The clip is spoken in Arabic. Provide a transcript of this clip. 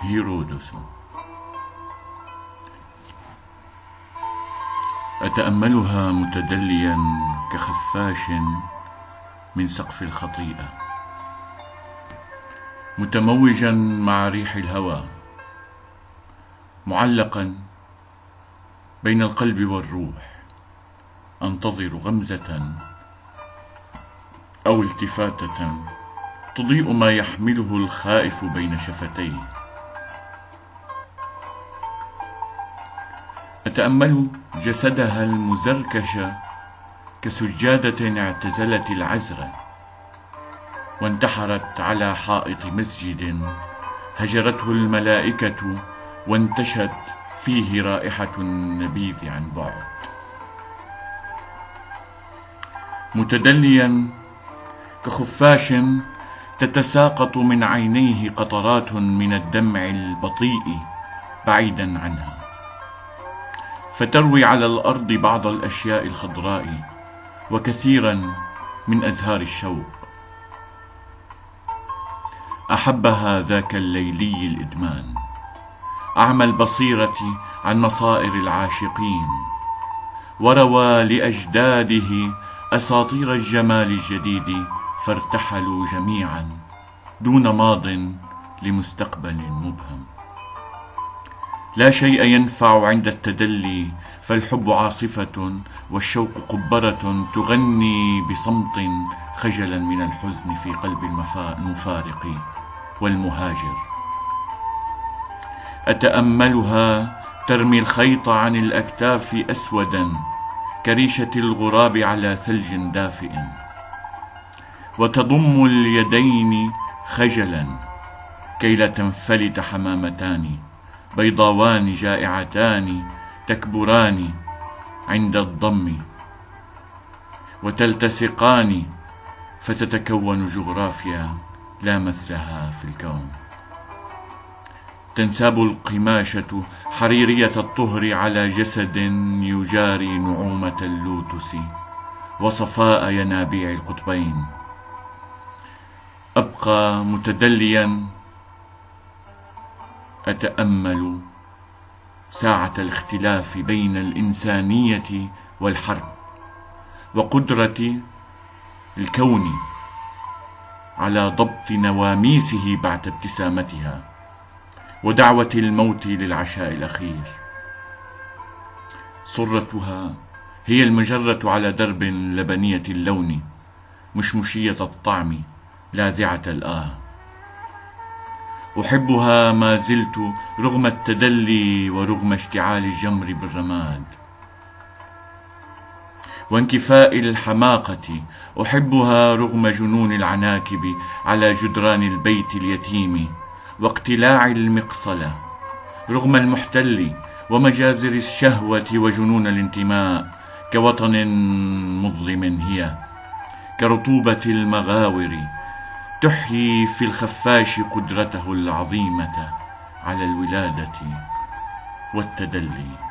هيرودس. أتأملها متدليا كخفاش من سقف الخطيئة متموجا مع ريح الهوى معلقا بين القلب والروح أنتظر غمزة أو التفاتة تضيء ما يحمله الخائف بين شفتيه. أتأمل جسدها المزركش كسجادة اعتزلت العزر وانتحرت على حائط مسجد هجرته الملائكة وانتشت فيه رائحة النبيذ عن بعد. متدليا كخفاش تتساقط من عينيه قطرات من الدمع البطيء بعيدا عنها. فتروي على الأرض بعض الأشياء الخضراء وكثيرا من أزهار الشوق. أحبها ذاك الليلي الإدمان. أعمى البصيرة عن مصائر العاشقين. وروى لأجداده أساطير الجمال الجديد فارتحلوا جميعا دون ماض لمستقبل مبهم. لا شيء ينفع عند التدلي فالحب عاصفة والشوق قبرة تغني بصمت خجلا من الحزن في قلب المفارق والمهاجر. أتأملها ترمي الخيط عن الأكتاف أسودا كريشة الغراب على ثلج دافئ. وتضم اليدين خجلا كي لا تنفلت حمامتان. بيضاوان جائعتان تكبران عند الضم وتلتصقان فتتكون جغرافيا لا مثلها في الكون. تنساب القماشة حريرية الطهر على جسد يجاري نعومة اللوتس وصفاء ينابيع القطبين. أبقى متدليا أتأمل ساعة الاختلاف بين الإنسانية والحرب وقدرة الكون على ضبط نواميسه بعد ابتسامتها ودعوة الموت للعشاء الأخير. صرتها هي المجرة على درب لبنية اللون مشمشية الطعم لاذعة الآه. أحبها ما زلت رغم التدلي ورغم اشتعال الجمر بالرماد. وانكفاء الحماقة أحبها رغم جنون العناكب على جدران البيت اليتيم واقتلاع المقصلة رغم المحتل ومجازر الشهوة وجنون الانتماء كوطن مظلم هي كرطوبة المغاور تحيي في الخفاش قدرته العظيمة على الولادة والتدلي.